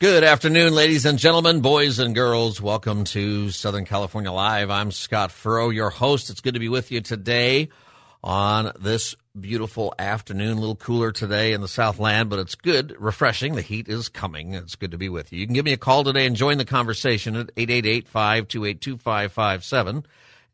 Good afternoon, ladies and gentlemen, boys and girls. Welcome to Southern California Live. I'm Scott Furrow, your host. It's good to be with you today on this beautiful afternoon. A little cooler today in the Southland, but it's good, refreshing. The heat is coming. It's good to be with you. You can give me a call today and join the conversation at 888-528-2557.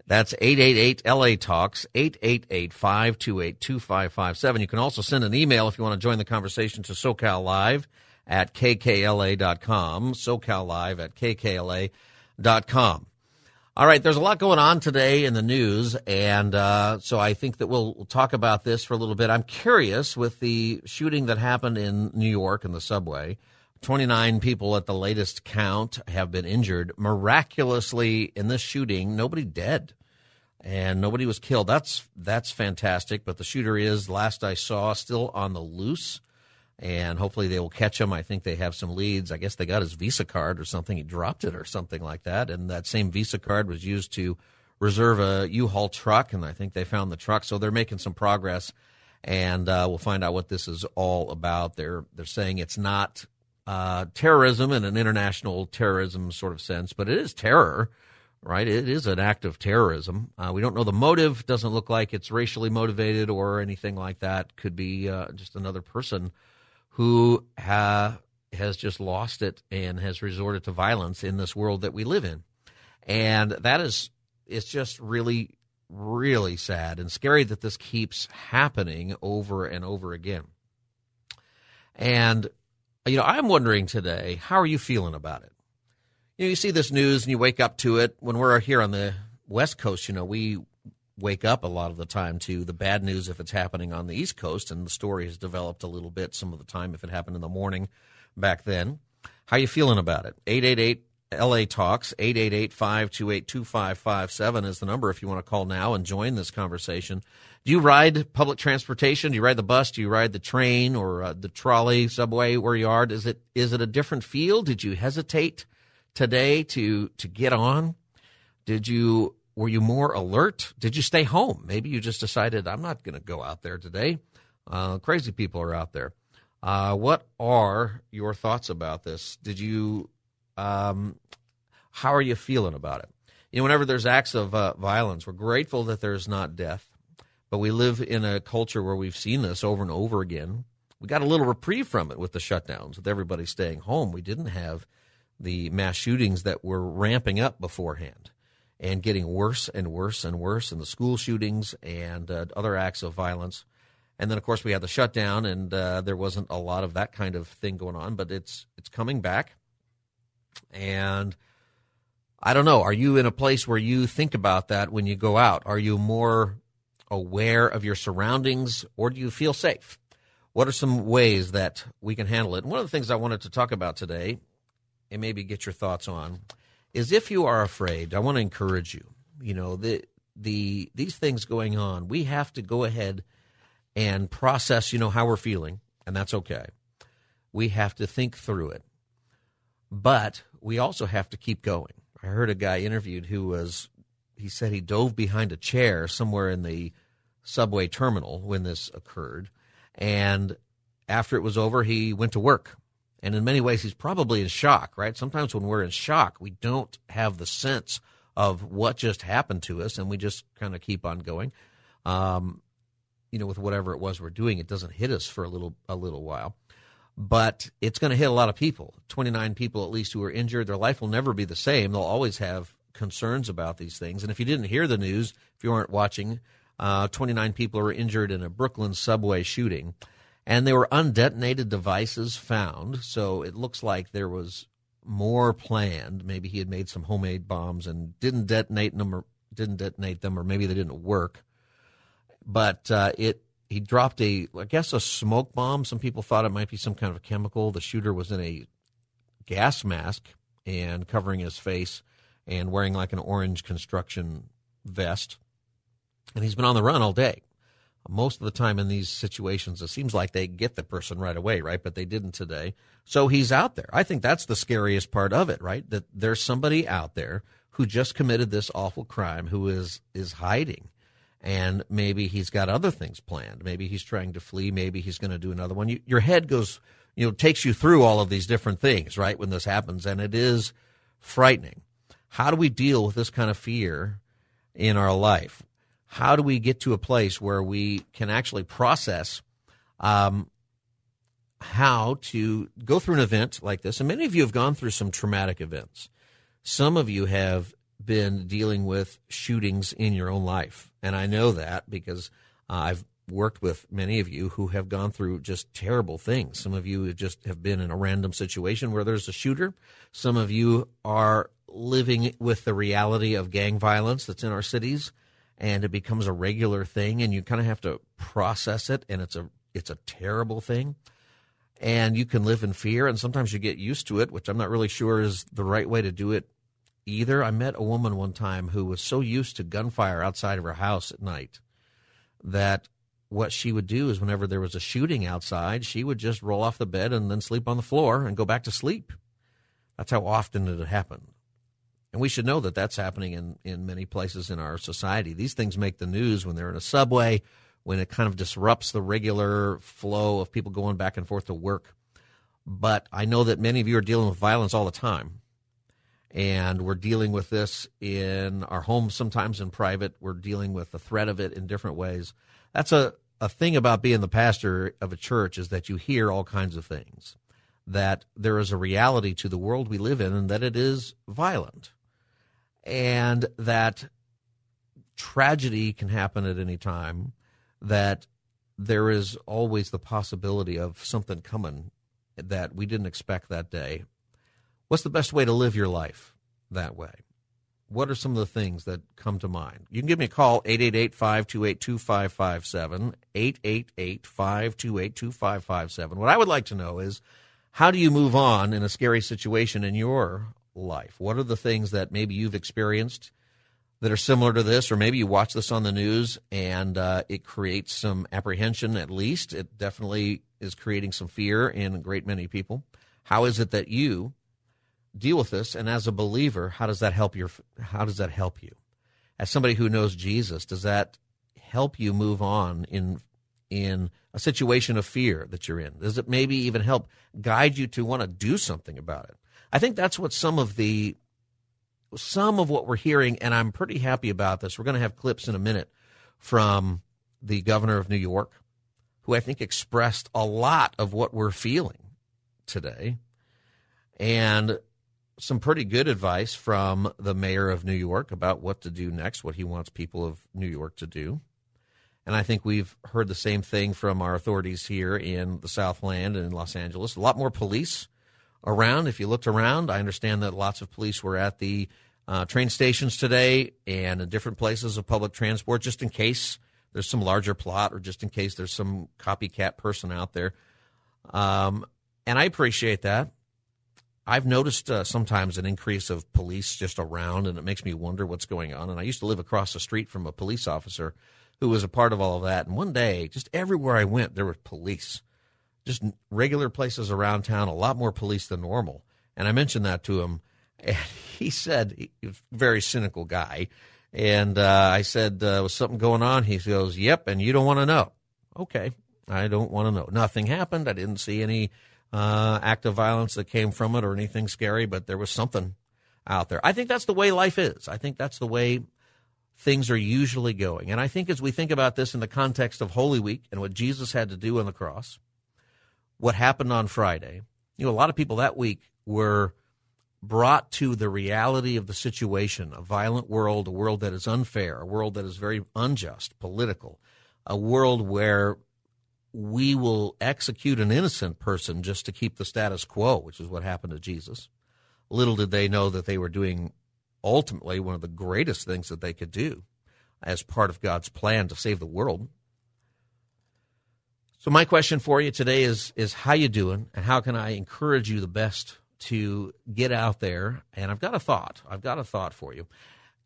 That's 888-LA Talks, 888-528-2557. You can also send an email if you want to join the conversation to SoCal Live at kkla.com, SoCal Live at kkla.com. All right, there's a lot going on today in the news, and uh, so I think that we'll, we'll, talk about this for a little bit. I'm curious with the shooting that happened in New York in the subway. 29 people at the latest count have been injured. Miraculously, in this shooting, nobody dead and nobody was killed. That's that's fantastic. But the shooter is, last I saw, still on the loose and hopefully they will catch him. I think they have some leads. I guess they got his Visa card or something. He dropped it or something like that, and that same Visa card was used to reserve a U-Haul truck, and I think they found the truck. So they're making some progress, and uh, we'll find out what this is all about. They're they're saying it's not uh, terrorism in an international terrorism sort of sense, but it is terror. Right, it is an act of terrorism. Uh, we don't know the motive. Doesn't look like it's racially motivated or anything like that. Could be uh, just another person who ha- has just lost it and has resorted to violence in this world that we live in. And that is, it's just really, really sad and scary that this keeps happening over and over again. And, you know, I'm wondering today, how are you feeling about it? You know, you see this news and you wake up to it. When we're here on the West Coast, you know, we wake up a lot of the time to the bad news if it's happening on the East Coast, and the story has developed a little bit some of the time if it happened in the morning back then. How you feeling about it? 888 LA Talks, 888-528-2557 is the number if you want to call now and join this conversation. Do you ride public transportation? Do you ride the bus? Do you ride the train or uh, the trolley, subway where you are? Is it is it a different feel? Did you hesitate today to to get on? Did you were you more alert? Did you stay home? Maybe you just decided, I'm not going to go out there today. Uh, crazy people are out there. Uh, what are your thoughts about this? Did you, um, how are you feeling about it? You know, whenever there's acts of uh, violence, we're grateful that there's not death, but we live in a culture where we've seen this over and over again. We got a little reprieve from it with the shutdowns, with everybody staying home. We didn't have the mass shootings that were ramping up beforehand and getting worse and worse and worse, and the school shootings and uh, other acts of violence. And then, of course, we had the shutdown, and uh, there wasn't a lot of that kind of thing going on, but it's it's coming back. And I don't know. Are you in a place where you think about that when you go out? Are you more aware of your surroundings, or do you feel safe? What are some ways that we can handle it? And one of the things I wanted to talk about today, and maybe get your thoughts on, is if you are afraid, I want to encourage you. You know, the the these things going on, we have to go ahead and process, you know, how we're feeling, and that's okay. We have to think through it. But we also have to keep going. I heard a guy interviewed who was he said he dove behind a chair somewhere in the subway terminal when this occurred and after it was over he went to work and in many ways, he's probably in shock, right? Sometimes when we're in shock, we don't have the sense of what just happened to us, and we just kind of keep on going. Um, you know, with whatever it was we're doing, it doesn't hit us for a little a little while, but it's going to hit a lot of people. Twenty nine people at least who are injured. Their life will never be the same. They'll always have concerns about these things. And if you didn't hear the news, if you weren't watching, uh, 29 people are injured in a Brooklyn subway shooting and there were undetonated devices found. So it looks like there was more planned. Maybe he had made some homemade bombs and didn't detonate them, or didn't detonate them, or maybe they didn't work. But uh, it he dropped a, I guess, a smoke bomb. Some people thought it might be some kind of a chemical. The shooter was in a gas mask and covering his face and wearing like an orange construction vest. And he's been on the run all day most of the time in these situations, it seems like they get the person right away, right? But they didn't today. So he's out there. I think that's the scariest part of it, right? That there's somebody out there who just committed this awful crime who is is hiding. And maybe he's got other things planned. Maybe he's trying to flee. Maybe he's going to do another one. You, your head goes you know, takes you through all of these different things, right? When this happens, and it is frightening. How do we deal with this kind of fear in our life? How do we get to a place where we can actually process um, how to go through an event like this? And many of you have gone through some traumatic events. Some of you have been dealing with shootings in your own life. And I know that because uh, I've worked with many of you who have gone through just terrible things. Some of you just have been in a random situation where there's a shooter. Some of you are living with the reality of gang violence that's in our cities and it becomes a regular thing and you kind of have to process it and it's a it's a terrible thing. And you can live in fear and sometimes you get used to it which i'm not really sure is the right way to do it either. I met a woman one time who was so used to gunfire outside of her house at night that what she would do is whenever there was a shooting outside she would just roll off the bed and then sleep on the floor and go back to sleep. That's how often it happened and we should know that that's happening in, in many places in our society. These things make the news when they're in a subway, when it kind of disrupts the regular flow of people going back and forth to work. But I know that many of you are dealing with violence all the time. And we're dealing with this in our homes, sometimes in private. We're dealing with the threat of it in different ways. That's a, a thing about being the pastor of a church is that you hear all kinds of things. That there is a reality to the world we live in and that it is violent and that tragedy can happen at any time, that there is always the possibility of something coming that we didn't expect that day. What's the best way to live your life that way? What are some of the things that come to mind? You can give me a call, 888 528 2557. 888 528 2557. What I would like to know is how do you move on in a scary situation in your life? What are the things that maybe you've experienced that are similar to this, or maybe you watch this on the news and uh, it creates some apprehension at least? It definitely is creating some fear in a great many people. How is it that you deal with this? And as a believer, how does that help your? How does that help you? As somebody who knows Jesus, does that help you move on in in a situation of fear that you're in? Does it maybe even help guide you to want to do something about it? I think that's what some of the some of what we're hearing, and I'm pretty happy about this. We're going to have clips in a minute from the governor of New York, who I think expressed a lot of what we're feeling today, and some pretty good advice from the mayor of New York about what to do next, what he wants people of New York to do. And I think we've heard the same thing from our authorities here in the Southland and in Los Angeles. A lot more police around. If you looked around, I understand that lots of police were at the uh, train stations today and in different places of public transport, just in case there's some larger plot or just in case there's some copycat person out there. Um, and I appreciate that. I've noticed uh, sometimes an increase of police just around, and it makes me wonder what's going on. And I used to live across the street from a police officer who was a part of all of that. And one day, just everywhere I went, there were police just regular places around town, a lot more police than normal. And I mentioned that to him, and he said, he's a very cynical guy. And uh, I said, uh, was something going on? He goes, yep, and you don't want to know. Okay, I don't want to know. Nothing happened. I didn't see any uh, act of violence that came from it or anything scary, but there was something out there. I think that's the way life is. I think that's the way things are usually going. And I think as we think about this in the context of Holy Week and what Jesus had to do on the cross, what happened on Friday, you know, a lot of people that week were brought to the reality of the situation a violent world, a world that is unfair, a world that is very unjust, political, a world where we will execute an innocent person just to keep the status quo, which is what happened to Jesus. Little did they know that they were doing ultimately one of the greatest things that they could do as part of God's plan to save the world. So my question for you today is is how you doing and how can I encourage you the best to get out there? And I've got a thought. I've got a thought for you.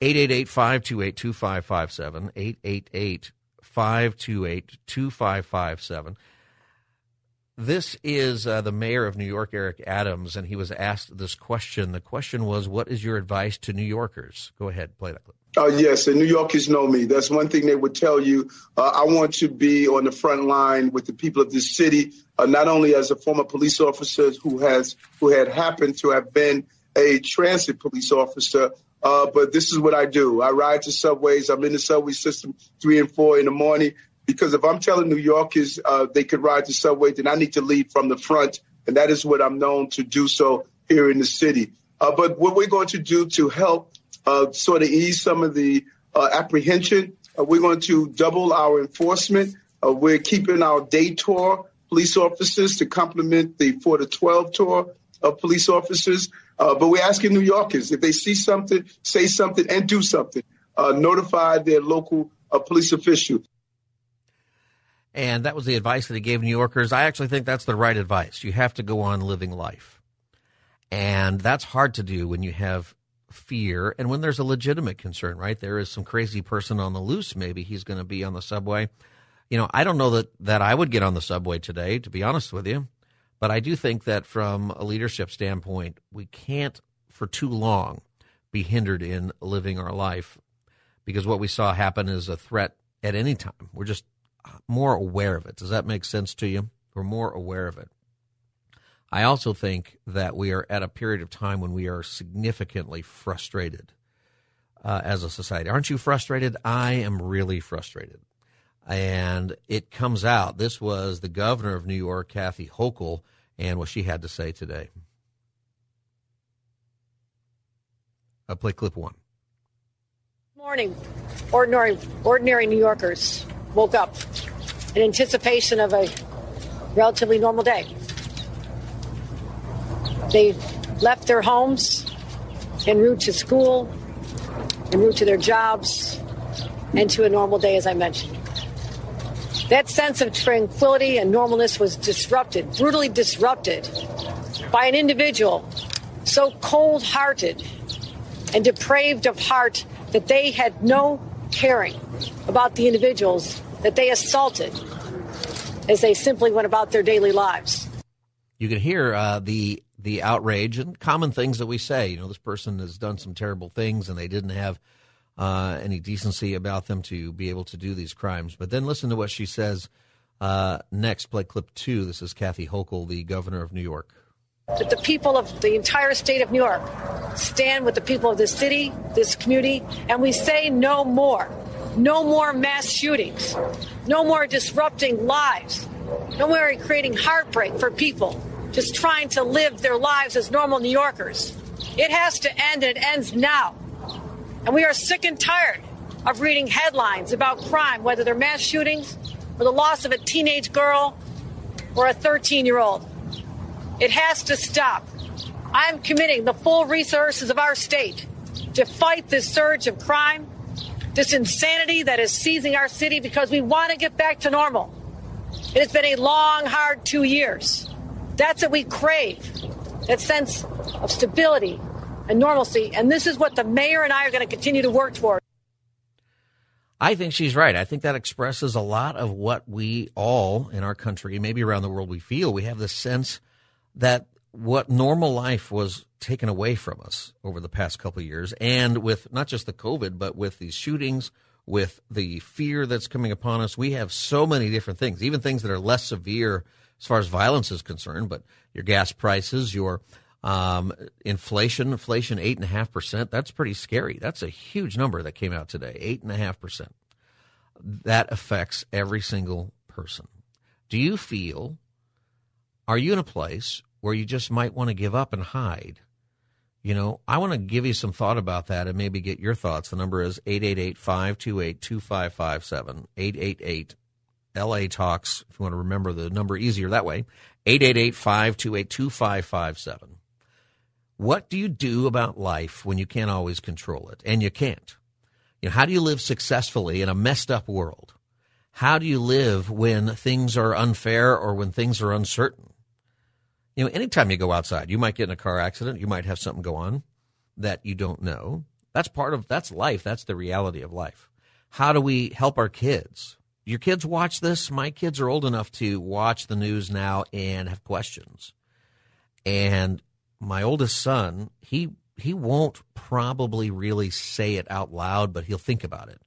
888-528-2557 888-528-2557 this is uh, the mayor of New York, Eric Adams, and he was asked this question. The question was, What is your advice to New Yorkers? Go ahead, play that clip. Uh, yes, The New Yorkers know me. That's one thing they would tell you. Uh, I want to be on the front line with the people of this city, uh, not only as a former police officer who has who had happened to have been a transit police officer, uh, but this is what I do. I ride to subways. I'm in the subway system three and four in the morning because if I'm telling New Yorkers uh, they could ride the subway, then I need to lead from the front, and that is what I'm known to do so here in the city. Uh, but what we're going to do to help sort of ease some of the uh, apprehension. Uh, we're going to double our enforcement. Uh, we're keeping our day tour police officers to complement the 4 to 12 tour of police officers. Uh, but we're asking New Yorkers if they see something, say something, and do something. Uh, notify their local police official. And that was the advice that he gave New Yorkers. I actually think that's the right advice. You have to go on living life. And that's hard to do when you have fear and when there's a legitimate concern, right? There is some crazy person on the loose. Maybe he's going to be on the subway. You know, I don't know that, that I would get on the subway today, to be honest with you. But I do think that from a leadership standpoint, we can't for too long be hindered in living our life because what we saw happen is a threat at any time. We're just uh, more aware of it. Does that make sense to you? We're more aware of it. I also think that we are at a period of time when we are significantly frustrated uh, as a society. Aren't you frustrated? I am really frustrated. And it comes out. This was the governor of New York, Kathy Hochul, and what she had to say today. I'll play clip one. Morning, ordinary, ordinary New Yorkers woke up in anticipation of a relatively normal day. They left their homes en route to school, en route to their jobs, and to a normal day, as I mentioned. That sense of tranquility and normalness was disrupted, brutally disrupted, by an individual so cold hearted and depraved of heart that they had no caring about the individuals that they assaulted as they simply went about their daily lives. You can hear uh, the the outrage and common things that we say. You know, this person has done some terrible things and they didn't have uh, any decency about them to be able to do these crimes. But then listen to what she says uh, next. Play clip two. This is Kathy Hochul, the governor of New York. That the people of the entire state of New York stand with the people of this city, this community, and we say no more. No more mass shootings. No more disrupting lives. No more creating heartbreak for people just trying to live their lives as normal New Yorkers. It has to end, and it ends now. And we are sick and tired of reading headlines about crime, whether they're mass shootings or the loss of a teenage girl or a 13 year old. It has to stop. I'm committing the full resources of our state to fight this surge of crime, this insanity that is seizing our city because we want to get back to normal. It has been a long, hard two years. That's what we crave that sense of stability and normalcy. And this is what the mayor and I are going to continue to work toward. I think she's right. I think that expresses a lot of what we all in our country, maybe around the world, we feel. We have this sense that what normal life was taken away from us over the past couple of years, and with not just the COVID, but with these shootings, with the fear that's coming upon us, we have so many different things, even things that are less severe as far as violence is concerned, but your gas prices, your um, inflation, inflation eight and a half percent. That's pretty scary. That's a huge number that came out today. Eight and a half percent. That affects every single person. Do you feel? Are you in a place where you just might want to give up and hide? You know, I want to give you some thought about that and maybe get your thoughts. The number is 888 528 2557. 888 LA Talks, if you want to remember the number easier that way, 888 528 2557. What do you do about life when you can't always control it? And you can't. You know, how do you live successfully in a messed up world? How do you live when things are unfair or when things are uncertain? You know, anytime you go outside, you might get in a car accident, you might have something go on that you don't know. That's part of that's life. That's the reality of life. How do we help our kids? Your kids watch this? My kids are old enough to watch the news now and have questions. And my oldest son, he he won't probably really say it out loud, but he'll think about it.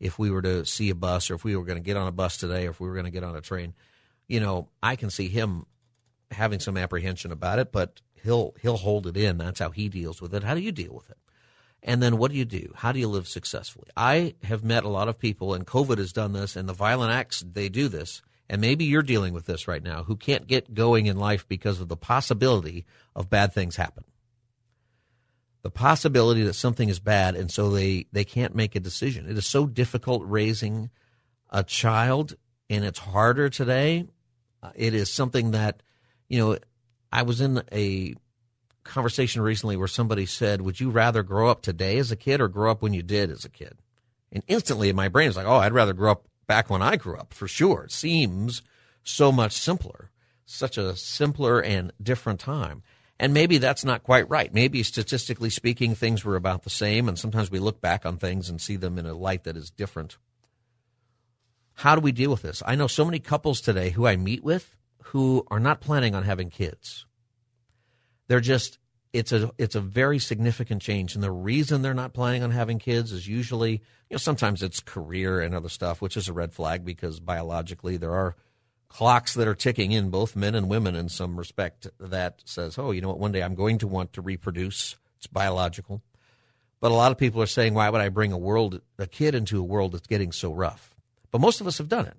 If we were to see a bus, or if we were going to get on a bus today, or if we were going to get on a train, you know, I can see him having some apprehension about it, but he'll he'll hold it in. That's how he deals with it. How do you deal with it? And then what do you do? How do you live successfully? I have met a lot of people, and COVID has done this, and the violent acts they do this and maybe you're dealing with this right now, who can't get going in life because of the possibility of bad things happen. The possibility that something is bad, and so they, they can't make a decision. It is so difficult raising a child, and it's harder today. Uh, it is something that, you know, I was in a conversation recently where somebody said, Would you rather grow up today as a kid or grow up when you did as a kid? And instantly in my brain, is like, Oh, I'd rather grow up back when I grew up, for sure. It seems so much simpler, such a simpler and different time. And maybe that's not quite right. Maybe statistically speaking, things were about the same, and sometimes we look back on things and see them in a light that is different. How do we deal with this? I know so many couples today who I meet with who are not planning on having kids. They're just it's a it's a very significant change. And the reason they're not planning on having kids is usually you know sometimes it's career and other stuff which is a red flag because biologically there are clocks that are ticking in both men and women in some respect that says oh you know what one day I'm going to want to reproduce. It's biological. But a lot of people are saying why would I bring a world a kid into a world that's getting so rough? But most of us have done it.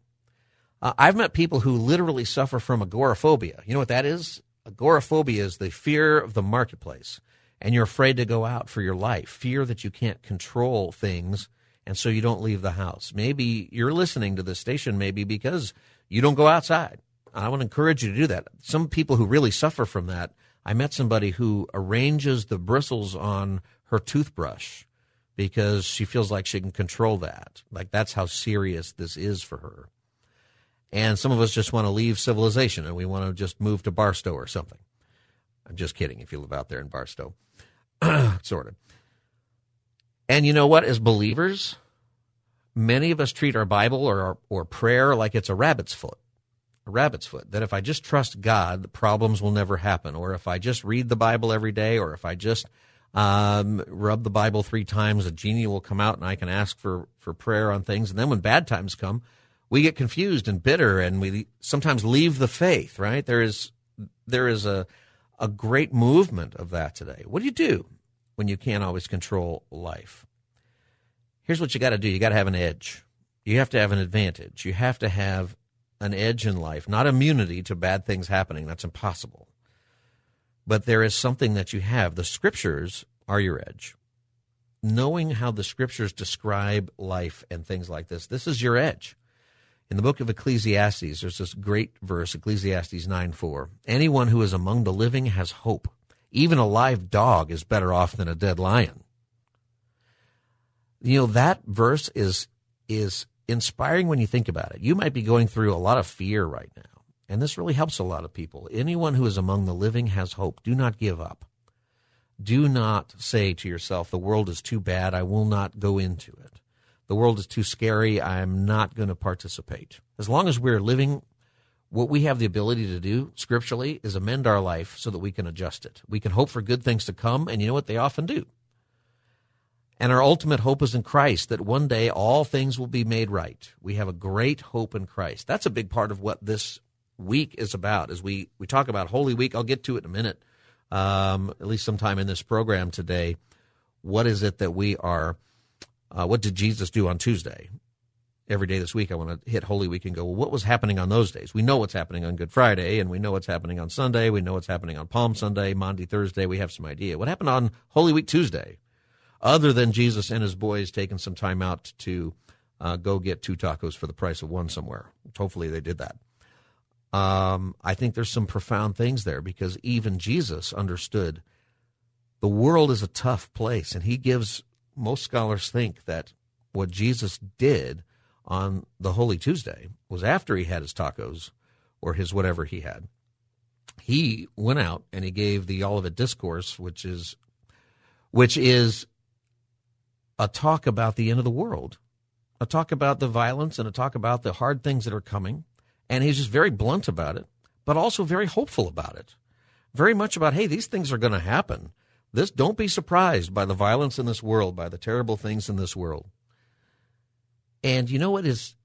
Uh, I've met people who literally suffer from agoraphobia. You know what that is Agoraphobia is the fear of the marketplace, and you're afraid to go out for your life, fear that you can't control things, and so you don't leave the house. Maybe you're listening to this station, maybe because you don't go outside. I want to encourage you to do that. Some people who really suffer from that, I met somebody who arranges the bristles on her toothbrush because she feels like she can control that. Like that's how serious this is for her. And some of us just want to leave civilization and we want to just move to Barstow or something. I'm just kidding if you live out there in Barstow. sort of. And you know what? As believers, many of us treat our Bible or, or prayer like it's a rabbit's foot. A rabbit's foot. That if I just trust God, the problems will never happen. Or if I just read the Bible every day, or if I just um, rub the Bible three times, a genie will come out and I can ask for, for prayer on things. And then when bad times come, we get confused and bitter and we sometimes leave the faith, right? There is there is a a great movement of that today. What do you do when you can't always control life? Here's what you got to do. You got to have an edge. You have to have an advantage. You have to have an edge in life, not immunity to bad things happening. That's impossible. But there is something that you have. The scriptures are your edge. Knowing how the scriptures describe life and things like this, this is your edge. In the book of Ecclesiastes, there's this great verse, Ecclesiastes 9 4. Anyone who is among the living has hope. Even a live dog is better off than a dead lion. You know, that verse is, is inspiring when you think about it. You might be going through a lot of fear right now, and this really helps a lot of people. Anyone who is among the living has hope. Do not give up. Do not say to yourself, the world is too bad. I will not go into it the world is too scary. I'm not going to participate. As long as we're living what we have the ability to do scripturally is amend our life so that we can adjust it. We can hope for good things to come, and you know what? They often do. And our ultimate hope is in Christ, that one day all things will be made right. We have a great hope in Christ. That's a big part of what this week is about. As we, we talk about Holy Week, I'll get to it in a minute, um, at least sometime in this program today. What is it that we are uh, what did Jesus do on Tuesday? Every day this week, I want to hit Holy Week and go, well, what was happening on those days? We know what's happening on Good Friday, and we know what's happening on Sunday. We know what's happening on Palm Sunday, Monday, Thursday. We have some idea. What happened on Holy Week Tuesday? Other than Jesus and his boys taking some time out to uh, go get two tacos for the price of one somewhere. Hopefully, they did that. Um, I think there's some profound things there because even Jesus understood the world is a tough place, and he gives most scholars think that what Jesus did on the Holy Tuesday was after he had his tacos or his whatever he had. He went out and he gave the Olivet Discourse, which is which is a talk about the end of the world, a talk about the violence and a talk about the hard things that are coming. And he's just very blunt about it, but also very hopeful about it. Very much about, hey, these things are going to happen this don't be surprised by the violence in this world, by the terrible things in this world. And you know what is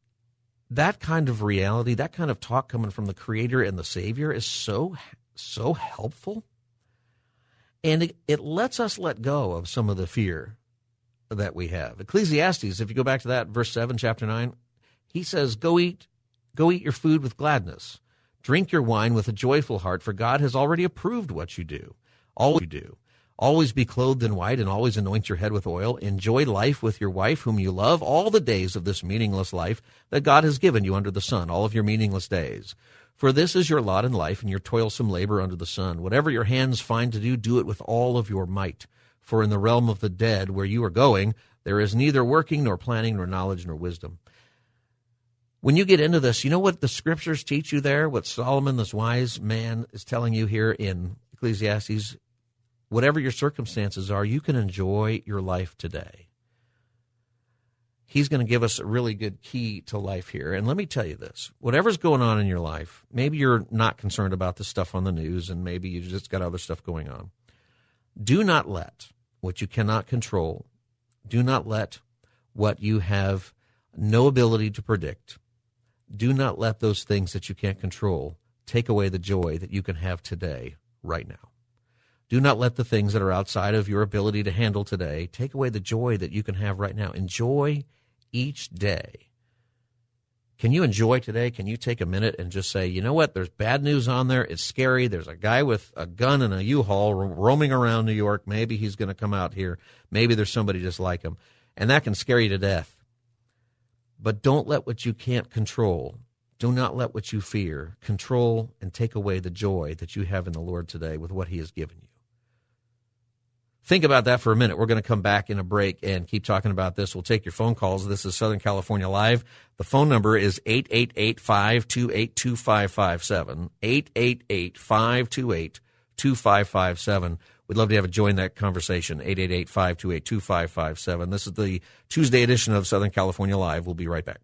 that kind of reality, that kind of talk coming from the creator and the savior is so so helpful. And it, it lets us let go of some of the fear that we have. Ecclesiastes, if you go back to that verse 7 chapter 9, he says, "Go eat go eat your food with gladness. Drink your wine with a joyful heart, for God has already approved what you do. All you do. Always be clothed in white and always anoint your head with oil. Enjoy life with your wife, whom you love, all the days of this meaningless life that God has given you under the sun, all of your meaningless days. For this is your lot in life and your toilsome labor under the sun. Whatever your hands find to do, do it with all of your might. For in the realm of the dead, where you are going, there is neither working nor planning nor knowledge nor wisdom. When you get into this, you know what the scriptures teach you there? What Solomon, this wise man, is telling you here in Ecclesiastes? Whatever your circumstances are, you can enjoy your life today. He's going to give us a really good key to life here. And let me tell you this whatever's going on in your life, maybe you're not concerned about the stuff on the news and maybe you've just got other stuff going on. Do not let what you cannot control, do not let what you have no ability to predict, do not let those things that you can't control take away the joy that you can have today, right now. Do not let the things that are outside of your ability to handle today take away the joy that you can have right now. Enjoy each day. Can you enjoy today? Can you take a minute and just say, you know what? There's bad news on there. It's scary. There's a guy with a gun and a U-Haul roaming around New York. Maybe he's going to come out here. Maybe there's somebody just like him. And that can scare you to death. But don't let what you can't control, do not let what you fear control and take away the joy that you have in the Lord today with what He has given you. Think about that for a minute. We're going to come back in a break and keep talking about this. We'll take your phone calls. This is Southern California Live. The phone number is 888 528 2557. 888 528 2557. We'd love to have you join that conversation. 888-528-2557. This is the Tuesday edition of Southern California Live. We'll be right back.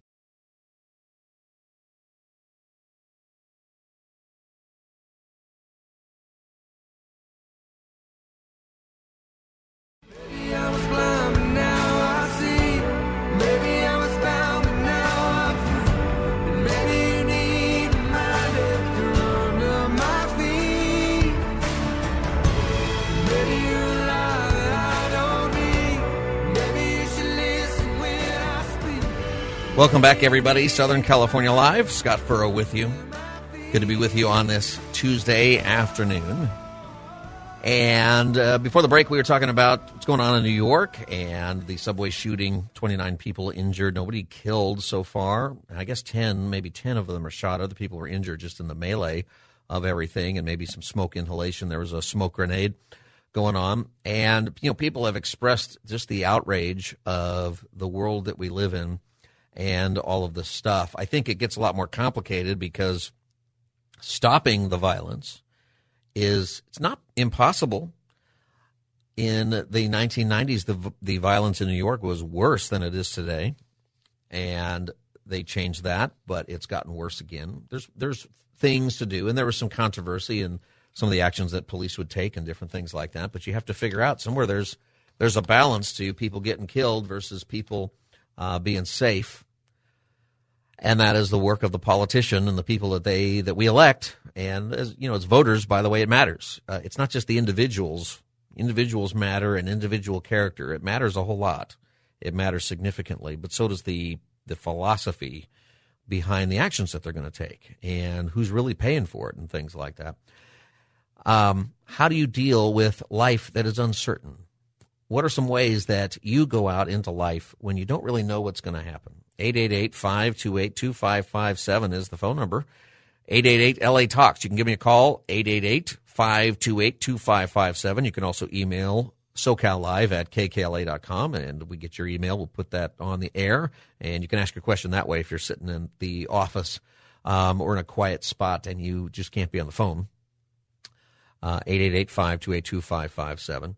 Welcome back, everybody. Southern California Live. Scott Furrow with you. Good to be with you on this Tuesday afternoon. And uh, before the break, we were talking about what's going on in New York and the subway shooting 29 people injured, nobody killed so far. I guess 10, maybe 10 of them are shot. Other people were injured just in the melee of everything and maybe some smoke inhalation. There was a smoke grenade going on. And, you know, people have expressed just the outrage of the world that we live in and all of this stuff. I think it gets a lot more complicated because stopping the violence is it's not impossible. In the 1990s, the the violence in New York was worse than it is today, and they changed that, but it's gotten worse again. There's there's things to do, and there was some controversy in some of the actions that police would take and different things like that. But you have to figure out somewhere there's there's a balance to people getting killed versus people uh, being safe and that is the work of the politician and the people that they that we elect. And as you know, as voters, by the way, it matters. Uh, it's not just the individuals. Individuals matter, and individual character. It matters a whole lot. It matters significantly, but so does the the philosophy behind the actions that they're going to take, and who's really paying for it, and things like that. Um, how do you deal with life that is uncertain? What are some ways that you go out into life when you don't really know what's going to happen? 888 528 2557 is the phone number. 888 LA Talks. You can give me a call, 888 528 2557. You can also email SoCalLive at kkla.com and we get your email. We'll put that on the air and you can ask your question that way if you're sitting in the office um, or in a quiet spot and you just can't be on the phone. Uh, 888 528 2557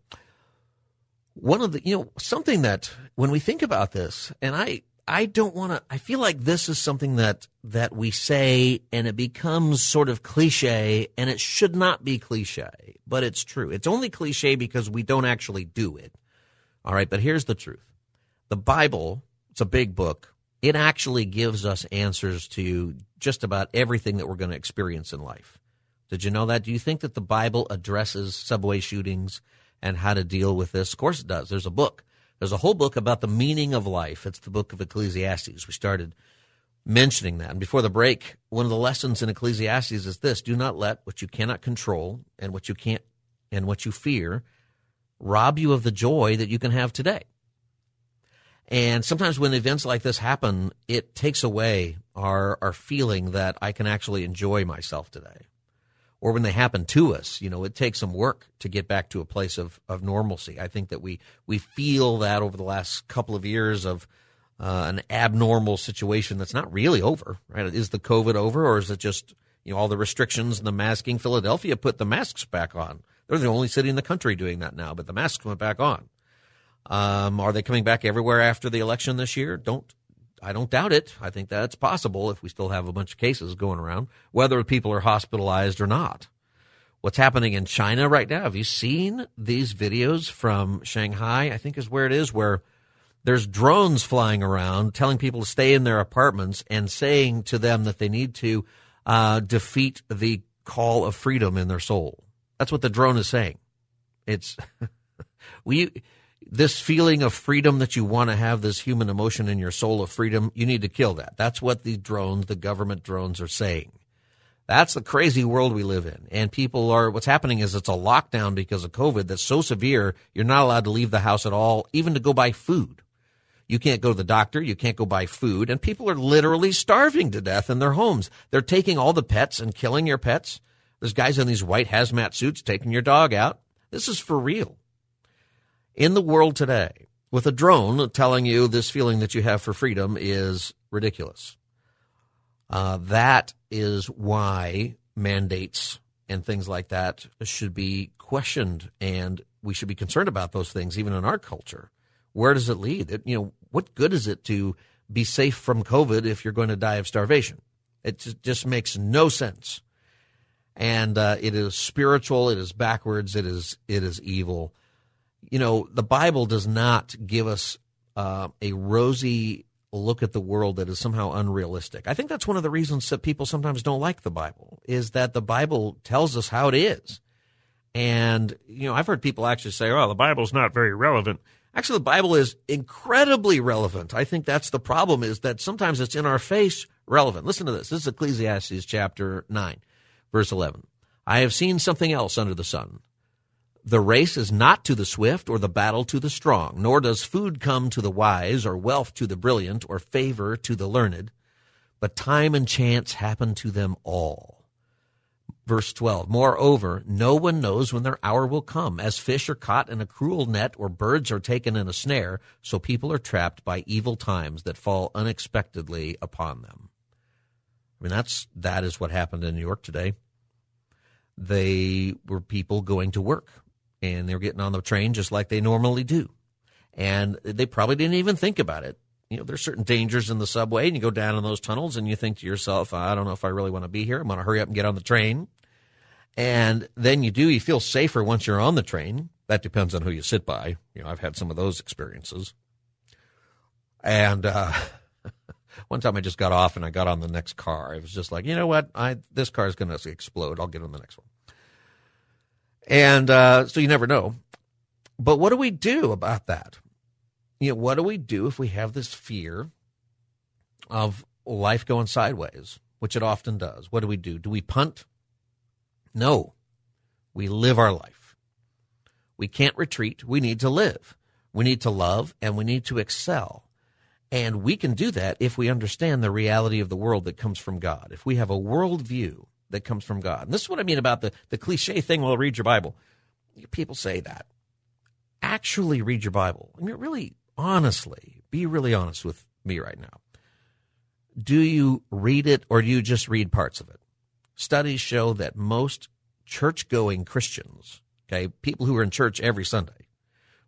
one of the you know something that when we think about this and i I don't want to. I feel like this is something that that we say, and it becomes sort of cliche, and it should not be cliche, but it's true. It's only cliche because we don't actually do it. All right, but here's the truth: the Bible. It's a big book. It actually gives us answers to just about everything that we're going to experience in life. Did you know that? Do you think that the Bible addresses subway shootings and how to deal with this? Of course it does. There's a book there's a whole book about the meaning of life. It's the book of Ecclesiastes. We started mentioning that. And before the break, one of the lessons in Ecclesiastes is this do not let what you cannot control and what you can't and what you fear rob you of the joy that you can have today. And sometimes when events like this happen, it takes away our, our feeling that I can actually enjoy myself today or when they happen to us, you know, it takes some work to get back to a place of, of normalcy. I think that we, we feel that over the last couple of years of uh, an abnormal situation that's not really over, right? Is the COVID over or is it just, you know, all the restrictions and the masking? Philadelphia put the masks back on. They're the only city in the country doing that now, but the masks went back on. Um, are they coming back everywhere after the election this year? Don't I don't doubt it. I think that's possible if we still have a bunch of cases going around, whether people are hospitalized or not. What's happening in China right now? Have you seen these videos from Shanghai? I think is where it is, where there's drones flying around telling people to stay in their apartments and saying to them that they need to uh, defeat the call of freedom in their soul. That's what the drone is saying. It's we this feeling of freedom that you want to have, this human emotion in your soul of freedom, you need to kill that. That's what the drones, the government drones are saying. That's the crazy world we live in. And people are, what's happening is it's a lockdown because of COVID that's so severe, you're not allowed to leave the house at all, even to go buy food. You can't go to the doctor. You can't go buy food. And people are literally starving to death in their homes. They're taking all the pets and killing your pets. There's guys in these white hazmat suits taking your dog out. This is for real in the world today with a drone telling you this feeling that you have for freedom is ridiculous. Uh, that is why mandates and things like that should be questioned, and we should be concerned about those things, even in our culture. Where does it lead? It, you know, what good is it to be safe from COVID if you're going to die of starvation? It just makes no sense, and uh, it is spiritual. It is backwards. It is it is evil you know, the Bible does not give us uh, a rosy look at the world that is somehow unrealistic. I think that's one of the reasons that people sometimes don't like the Bible is that the Bible tells us how it is. And, you know, I've heard people actually say, oh, the Bible's not very relevant. Actually, the Bible is incredibly relevant. I think that's the problem is that sometimes it's in our face relevant. Listen to this. This is Ecclesiastes chapter 9, verse 11. I have seen something else under the sun the race is not to the swift or the battle to the strong, nor does food come to the wise or wealth to the brilliant or favor to the learned, but time and chance happen to them all. Verse 12, moreover, no one knows when their hour will come. As fish are caught in a cruel net or birds are taken in a snare, so people are trapped by evil times that fall unexpectedly upon them. I mean, that's, that is what happened in New York today. They were people going to work and they were getting on the train just like they normally do. And they probably didn't even think about it. You know, there's certain dangers in the subway, and you go down in those tunnels, and you think to yourself, I don't know if I really want to be here. I'm going to hurry up and get on the train. And then you do, you feel safer once you're on the train. That depends on who you sit by. You know, I've had some of those experiences. And uh, one time I just got off and I got on the next car. I was just like, you know what? I this car is going to explode. I'll get on the next one. And uh, so you never know. But what do we do about that? You know, what do we do if we have this fear of life going sideways, which it often does? What do we do? Do we punt? No. We live our life. We can't retreat. We need to live. We need to love and we need to excel. And we can do that if we understand the reality of the world that comes from God. If we have a worldview that comes from God. And this is what I mean about the, the cliche thing, well, read your Bible. People say that. Actually read your Bible. I mean, really, honestly, be really honest with me right now. Do you read it or do you just read parts of it? Studies show that most church going Christians, okay, people who are in church every Sunday,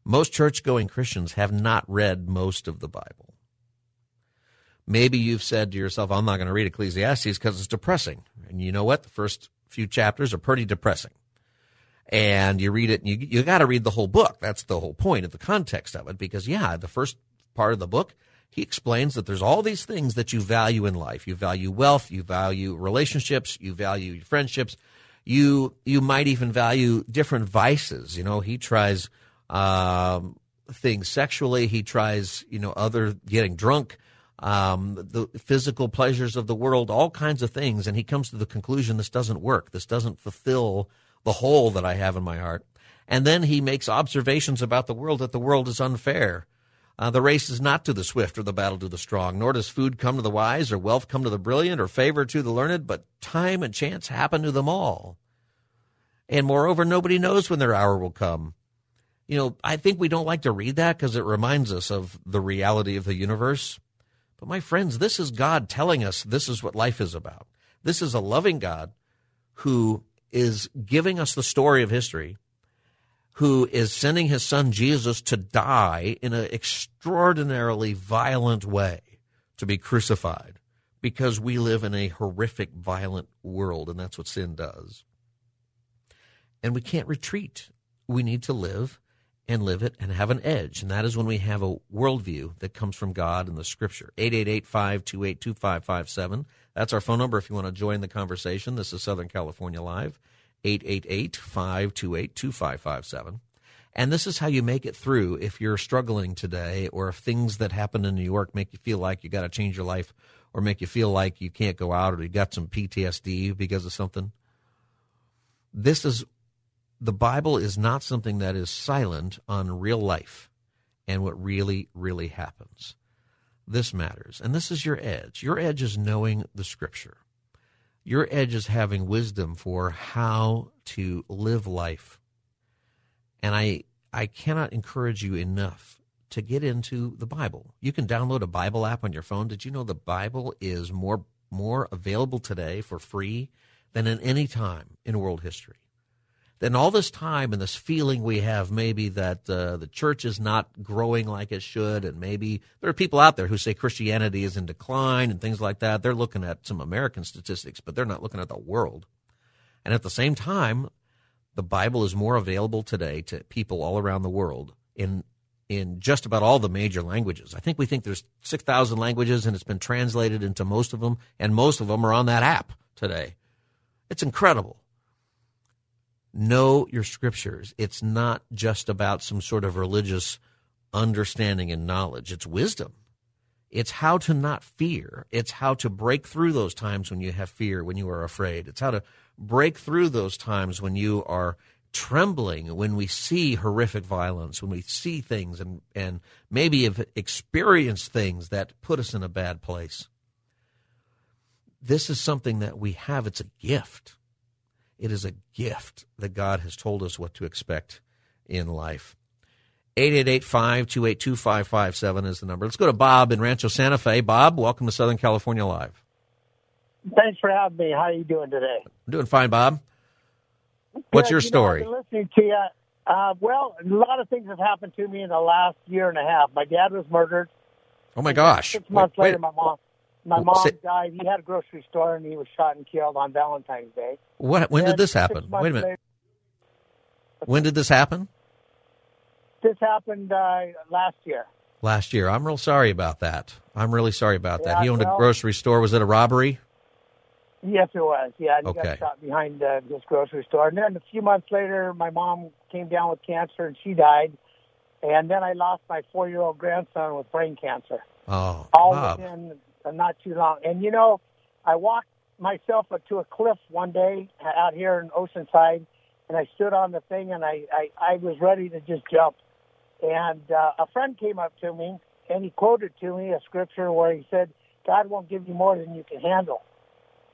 most church going Christians have not read most of the Bible. Maybe you've said to yourself, I'm not going to read Ecclesiastes because it's depressing. And you know what? The first few chapters are pretty depressing. And you read it and you, you got to read the whole book. That's the whole point of the context of it because, yeah, the first part of the book, he explains that there's all these things that you value in life. You value wealth, you value relationships, you value friendships, you you might even value different vices. You know, he tries um, things sexually. He tries, you know, other getting drunk, um, the physical pleasures of the world, all kinds of things, and he comes to the conclusion this doesn't work. This doesn't fulfill the hole that I have in my heart. And then he makes observations about the world that the world is unfair. Uh, the race is not to the swift or the battle to the strong, nor does food come to the wise or wealth come to the brilliant or favor to the learned, but time and chance happen to them all. And moreover, nobody knows when their hour will come. You know, I think we don't like to read that because it reminds us of the reality of the universe. But my friends, this is God telling us this is what life is about. This is a loving God who is giving us the story of history who is sending his son Jesus to die in an extraordinarily violent way to be crucified because we live in a horrific, violent world, and that's what sin does. And we can't retreat. We need to live and live it and have an edge. And that is when we have a worldview that comes from God and the scripture. 888 528 2557. That's our phone number if you want to join the conversation. This is Southern California Live. 888 528 2557. And this is how you make it through if you're struggling today or if things that happen in New York make you feel like you got to change your life or make you feel like you can't go out or you got some PTSD because of something. This is the Bible is not something that is silent on real life and what really, really happens. This matters. And this is your edge. Your edge is knowing the scripture. Your edge is having wisdom for how to live life. And I I cannot encourage you enough to get into the Bible. You can download a Bible app on your phone. Did you know the Bible is more more available today for free than in any time in world history? Then all this time and this feeling we have maybe that uh, the church is not growing like it should, and maybe there are people out there who say Christianity is in decline and things like that. They're looking at some American statistics, but they're not looking at the world. And at the same time, the Bible is more available today to people all around the world in in just about all the major languages. I think we think there's 6,000 languages and it's been translated into most of them and most of them are on that app today. It's incredible know your scriptures. It's not just about some sort of religious understanding and knowledge, it's wisdom. It's how to not fear. It's how to break through those times when you have fear, when you are afraid. It's how to break through those times when you are trembling, when we see horrific violence, when we see things and, and maybe have experienced things that put us in a bad place. This is something that we have. It's a gift. It is a gift that God has told us what to expect in life. 888-528-2557 is the number. Let's go to Bob in Rancho Santa Fe. Bob, welcome to Southern California Live. Thanks for having me. How are you doing today? I'm doing fine, Bob. What's your you story? Know, listening to you. Uh, well, a lot of things have happened to me in the last year and a half. My dad was murdered. Oh my gosh! Six months wait, later, my mom my mom died. He had a grocery store, and he was shot and killed on Valentine's Day. What? When and did this happen? Wait a minute. Later, when did this happen? This happened uh, last year. Last year. I'm real sorry about that. I'm really sorry about yeah, that. He owned well, a grocery store. Was it a robbery? Yes, it was. Yeah, he okay. got shot behind uh, this grocery store. And then a few months later, my mom came down with cancer, and she died. And then I lost my four-year-old grandson with brain cancer. Oh, all Bob. within not too long. And you know, I walked myself up to a cliff one day out here in Oceanside, and I stood on the thing, and I I, I was ready to just jump. And uh, a friend came up to me, and he quoted to me a scripture where he said, "God won't give you more than you can handle."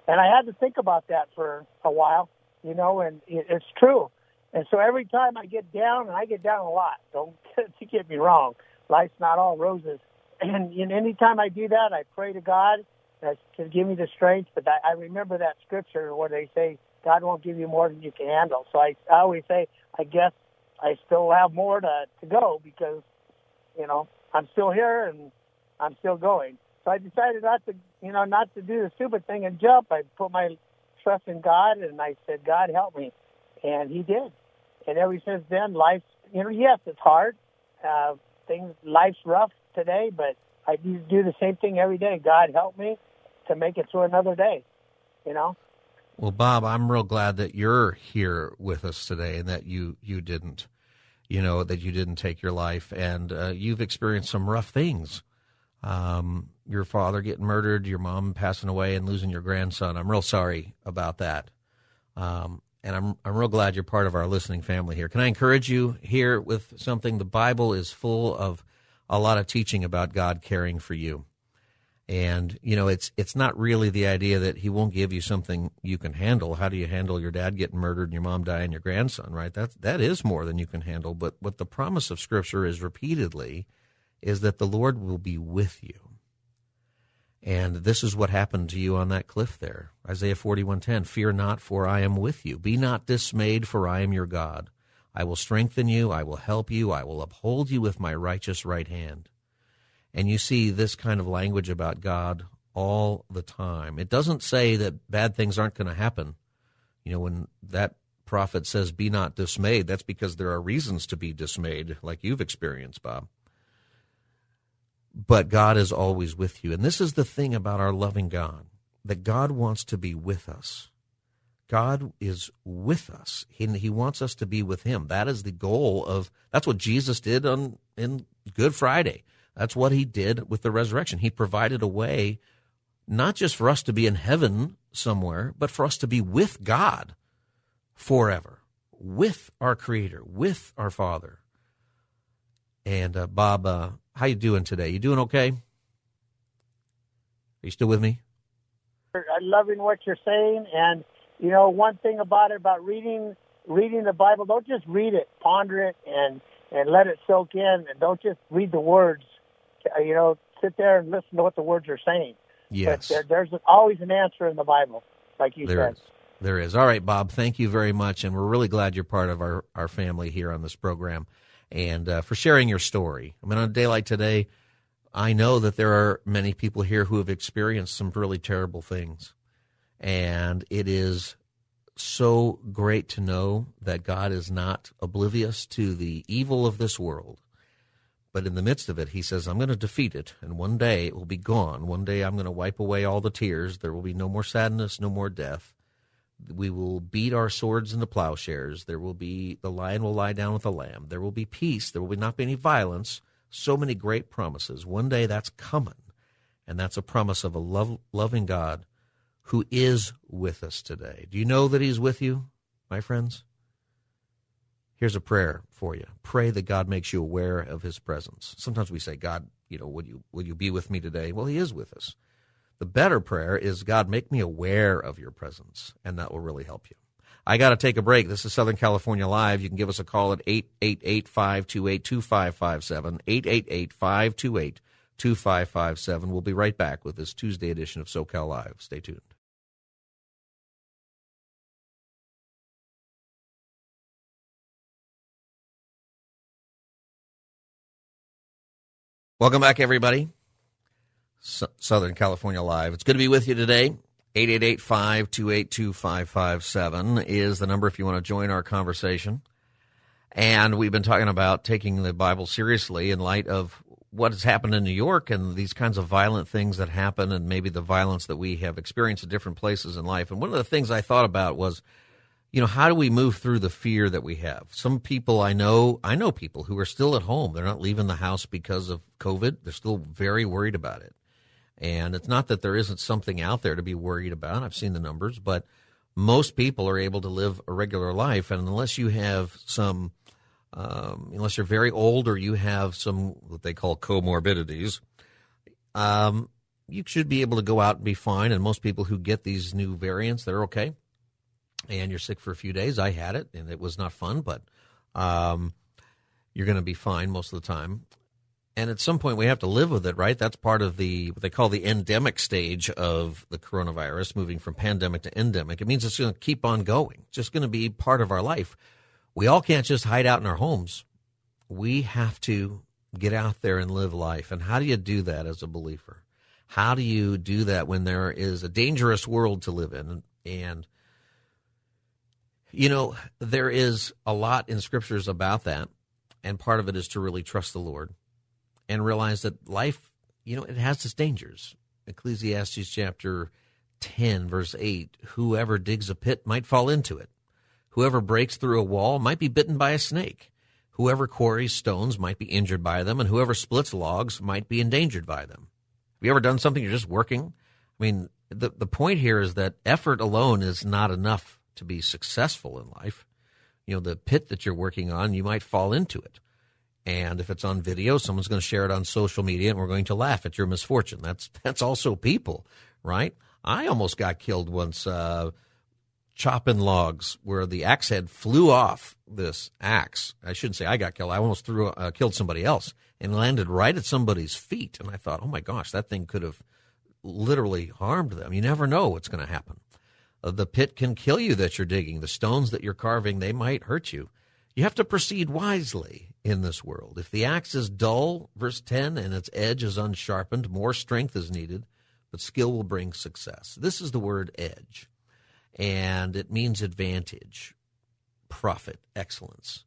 And I had to think about that for a while, you know, and it, it's true. And so every time I get down, and I get down a lot, don't get me wrong, life's not all roses and you know, anytime I do that, I pray to God to give me the strength. But I, I remember that scripture where they say God won't give you more than you can handle. So I, I always say, I guess I still have more to to go because you know I'm still here and I'm still going. So I decided not to, you know, not to do the stupid thing and jump. I put my trust in God, and I said, God help me, and He did. And ever since then, life, you know, yes, it's hard. Uh, things, life's rough today, but I do the same thing every day. God help me to make it through another day. You know. Well, Bob, I'm real glad that you're here with us today, and that you you didn't, you know, that you didn't take your life, and uh, you've experienced some rough things. Um, your father getting murdered, your mom passing away, and losing your grandson. I'm real sorry about that. Um, and I'm I'm real glad you're part of our listening family here. Can I encourage you here with something? The Bible is full of a lot of teaching about God caring for you. And you know, it's it's not really the idea that he won't give you something you can handle. How do you handle your dad getting murdered and your mom dying, and your grandson, right? That that is more than you can handle. But what the promise of Scripture is repeatedly is that the Lord will be with you. And this is what happened to you on that cliff there. Isaiah 41:10, "Fear not, for I am with you. Be not dismayed, for I am your God. I will strengthen you, I will help you, I will uphold you with my righteous right hand." And you see this kind of language about God all the time. It doesn't say that bad things aren't going to happen. You know, when that prophet says, Be not dismayed, that's because there are reasons to be dismayed, like you've experienced, Bob but God is always with you. And this is the thing about our loving God that God wants to be with us. God is with us. He, he wants us to be with Him. That is the goal of. That's what Jesus did on in Good Friday. That's what He did with the resurrection. He provided a way, not just for us to be in heaven somewhere, but for us to be with God forever, with our Creator, with our Father. And uh, Bob, uh, how you doing today? You doing okay? Are you still with me? I'm loving what you're saying, and you know one thing about it about reading reading the Bible. Don't just read it, ponder it, and and let it soak in, and don't just read the words. Uh, you know, sit there and listen to what the words are saying. Yes, there, there's always an answer in the Bible, like you there said. Is. There is. All right, Bob. Thank you very much, and we're really glad you're part of our our family here on this program and uh, for sharing your story. I mean, on a day like today, I know that there are many people here who have experienced some really terrible things. And it is so great to know that God is not oblivious to the evil of this world. But in the midst of it, he says, I'm going to defeat it, and one day it will be gone. One day I'm going to wipe away all the tears. There will be no more sadness, no more death. We will beat our swords into plowshares. There will be the lion will lie down with the lamb. There will be peace. There will not be any violence. So many great promises. One day that's coming, and that's a promise of a love, loving God who is with us today. Do you know that He's with you, my friends? Here's a prayer for you. Pray that God makes you aware of His presence. Sometimes we say, God, you know, will you will you be with me today? Well, He is with us. The better prayer is, God, make me aware of your presence, and that will really help you. I got to take a break. This is Southern California Live. You can give us a call at 888 528 2557. 888 528 2557. We'll be right back with this Tuesday edition of SoCal Live. Stay tuned. Welcome back, everybody. Southern California Live. It's good to be with you today. 888-528-2557 is the number if you want to join our conversation. And we've been talking about taking the Bible seriously in light of what has happened in New York and these kinds of violent things that happen and maybe the violence that we have experienced in different places in life. And one of the things I thought about was, you know, how do we move through the fear that we have? Some people I know, I know people who are still at home. They're not leaving the house because of COVID. They're still very worried about it. And it's not that there isn't something out there to be worried about. I've seen the numbers, but most people are able to live a regular life. And unless you have some, um, unless you're very old or you have some what they call comorbidities, um, you should be able to go out and be fine. And most people who get these new variants, they're okay. And you're sick for a few days. I had it, and it was not fun, but um, you're going to be fine most of the time and at some point we have to live with it, right? That's part of the what they call the endemic stage of the coronavirus, moving from pandemic to endemic. It means it's going to keep on going. It's just going to be part of our life. We all can't just hide out in our homes. We have to get out there and live life. And how do you do that as a believer? How do you do that when there is a dangerous world to live in? And, you know, there is a lot in scriptures about that. And part of it is to really trust the Lord and realize that life, you know, it has its dangers. Ecclesiastes chapter 10, verse 8 Whoever digs a pit might fall into it. Whoever breaks through a wall might be bitten by a snake. Whoever quarries stones might be injured by them, and whoever splits logs might be endangered by them. Have you ever done something you're just working? I mean, the, the point here is that effort alone is not enough to be successful in life. You know, the pit that you're working on, you might fall into it. And if it's on video, someone's going to share it on social media and we're going to laugh at your misfortune. That's that's also people, right? I almost got killed once uh, chopping logs where the axe head flew off this axe. I shouldn't say I got killed. I almost threw uh, killed somebody else and landed right at somebody's feet. And I thought, oh my gosh, that thing could have literally harmed them. You never know what's going to happen. The pit can kill you that you're digging. The stones that you're carving, they might hurt you. You have to proceed wisely in this world. If the axe is dull, verse 10, and its edge is unsharpened, more strength is needed, but skill will bring success. This is the word edge, and it means advantage, profit, excellence.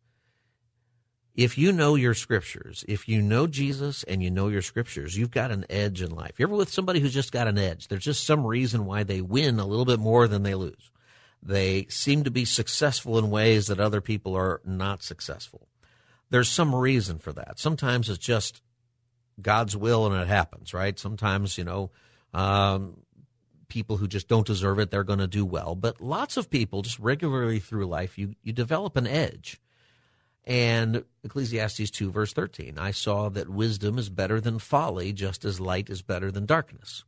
If you know your scriptures, if you know Jesus and you know your scriptures, you've got an edge in life. You're ever with somebody who's just got an edge? There's just some reason why they win a little bit more than they lose. They seem to be successful in ways that other people are not successful. There's some reason for that. Sometimes it's just God's will and it happens, right? Sometimes, you know, um, people who just don't deserve it, they're going to do well. But lots of people, just regularly through life, you, you develop an edge. And Ecclesiastes 2, verse 13 I saw that wisdom is better than folly, just as light is better than darkness.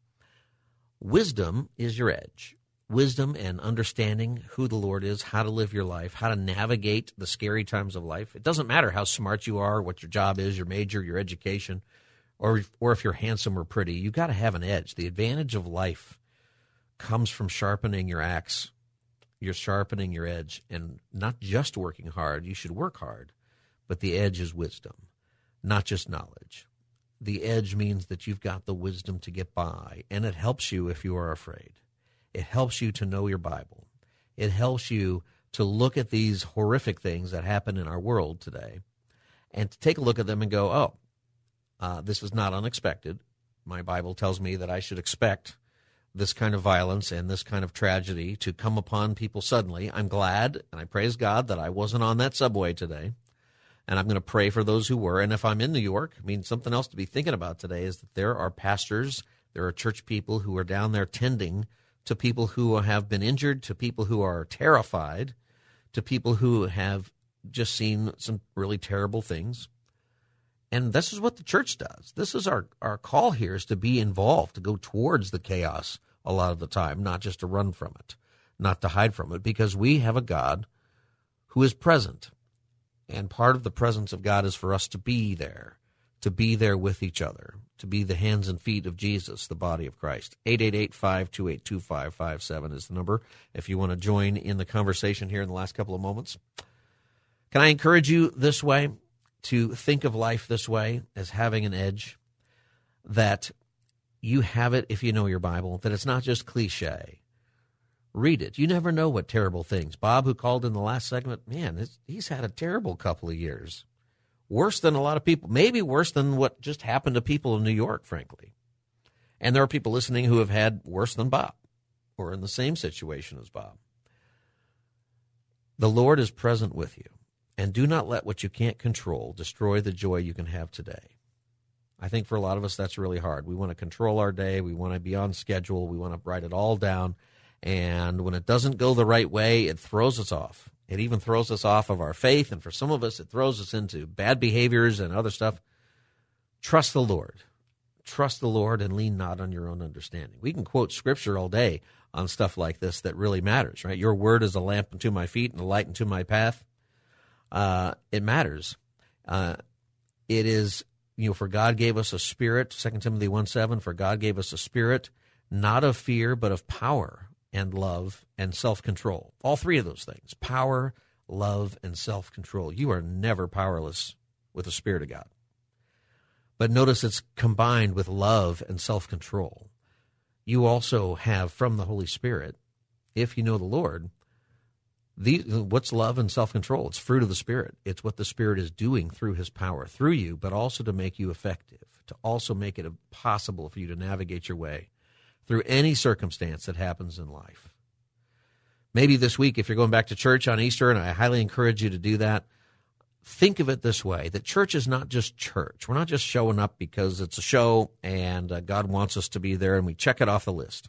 Wisdom is your edge wisdom and understanding who the Lord is, how to live your life, how to navigate the scary times of life. It doesn't matter how smart you are, what your job is, your major, your education, or or if you're handsome or pretty. You've got to have an edge. The advantage of life comes from sharpening your axe. You're sharpening your edge and not just working hard. You should work hard, but the edge is wisdom, not just knowledge. The edge means that you've got the wisdom to get by, and it helps you if you are afraid. It helps you to know your Bible. It helps you to look at these horrific things that happen in our world today and to take a look at them and go, oh, uh, this is not unexpected. My Bible tells me that I should expect this kind of violence and this kind of tragedy to come upon people suddenly. I'm glad and I praise God that I wasn't on that subway today. And I'm going to pray for those who were. And if I'm in New York, I mean, something else to be thinking about today is that there are pastors, there are church people who are down there tending to people who have been injured, to people who are terrified, to people who have just seen some really terrible things. And this is what the church does. This is our, our call here is to be involved, to go towards the chaos a lot of the time, not just to run from it, not to hide from it, because we have a God who is present. And part of the presence of God is for us to be there, to be there with each other, to be the hands and feet of Jesus, the body of Christ. 888-528-2557 is the number if you want to join in the conversation here in the last couple of moments. Can I encourage you this way to think of life this way as having an edge that you have it if you know your Bible, that it's not just cliche. Read it. You never know what terrible things. Bob, who called in the last segment, man, he's had a terrible couple of years worse than a lot of people, maybe worse than what just happened to people in New York, frankly. And there are people listening who have had worse than Bob or in the same situation as Bob. The Lord is present with you, and do not let what you can't control destroy the joy you can have today. I think for a lot of us, that's really hard. We want to control our day, we want to be on schedule, we want to write it all down. And when it doesn't go the right way, it throws us off. It even throws us off of our faith, and for some of us, it throws us into bad behaviors and other stuff. Trust the Lord. Trust the Lord and lean not on your own understanding. We can quote scripture all day on stuff like this that really matters, right? Your word is a lamp unto my feet and a light unto my path. Uh, it matters. Uh, it is, you know, for God gave us a spirit, 2 Timothy 1 7, for God gave us a spirit, not of fear, but of power and love and self control. All three of those things power, love, and self control. You are never powerless with the Spirit of God. But notice it's combined with love and self control. You also have from the Holy Spirit, if you know the Lord, what's love and self control? It's fruit of the Spirit. It's what the Spirit is doing through His power, through you, but also to make you effective, to also make it possible for you to navigate your way through any circumstance that happens in life. Maybe this week, if you're going back to church on Easter, and I highly encourage you to do that, think of it this way that church is not just church. We're not just showing up because it's a show and uh, God wants us to be there and we check it off the list.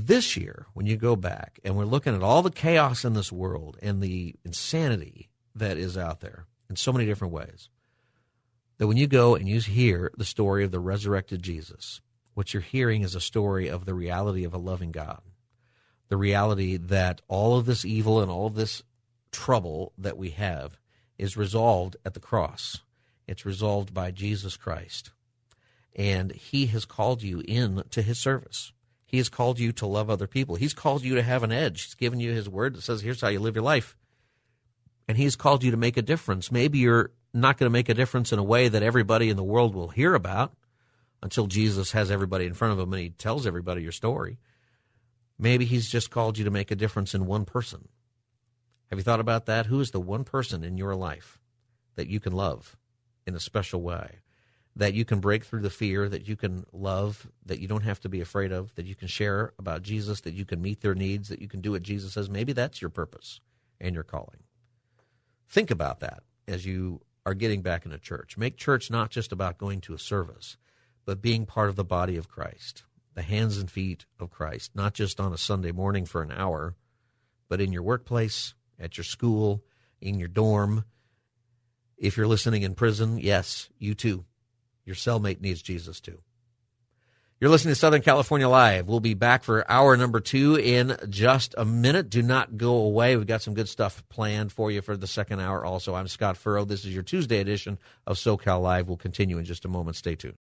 This year, when you go back and we're looking at all the chaos in this world and the insanity that is out there in so many different ways, that when you go and you hear the story of the resurrected Jesus, what you're hearing is a story of the reality of a loving God. The reality that all of this evil and all of this trouble that we have is resolved at the cross. It's resolved by Jesus Christ. And he has called you in to his service. He has called you to love other people. He's called you to have an edge. He's given you his word that says, here's how you live your life. And he's called you to make a difference. Maybe you're not going to make a difference in a way that everybody in the world will hear about until Jesus has everybody in front of him and he tells everybody your story. Maybe he's just called you to make a difference in one person have you thought about that? Who is the one person in your life that you can love in a special way? That you can break through the fear, that you can love, that you don't have to be afraid of, that you can share about Jesus, that you can meet their needs, that you can do what Jesus says. Maybe that's your purpose and your calling. Think about that as you are getting back into church. Make church not just about going to a service, but being part of the body of Christ, the hands and feet of Christ, not just on a Sunday morning for an hour, but in your workplace, at your school, in your dorm. If you're listening in prison, yes, you too. Your cellmate needs Jesus too. You're listening to Southern California Live. We'll be back for hour number two in just a minute. Do not go away. We've got some good stuff planned for you for the second hour also. I'm Scott Furrow. This is your Tuesday edition of SoCal Live. We'll continue in just a moment. Stay tuned.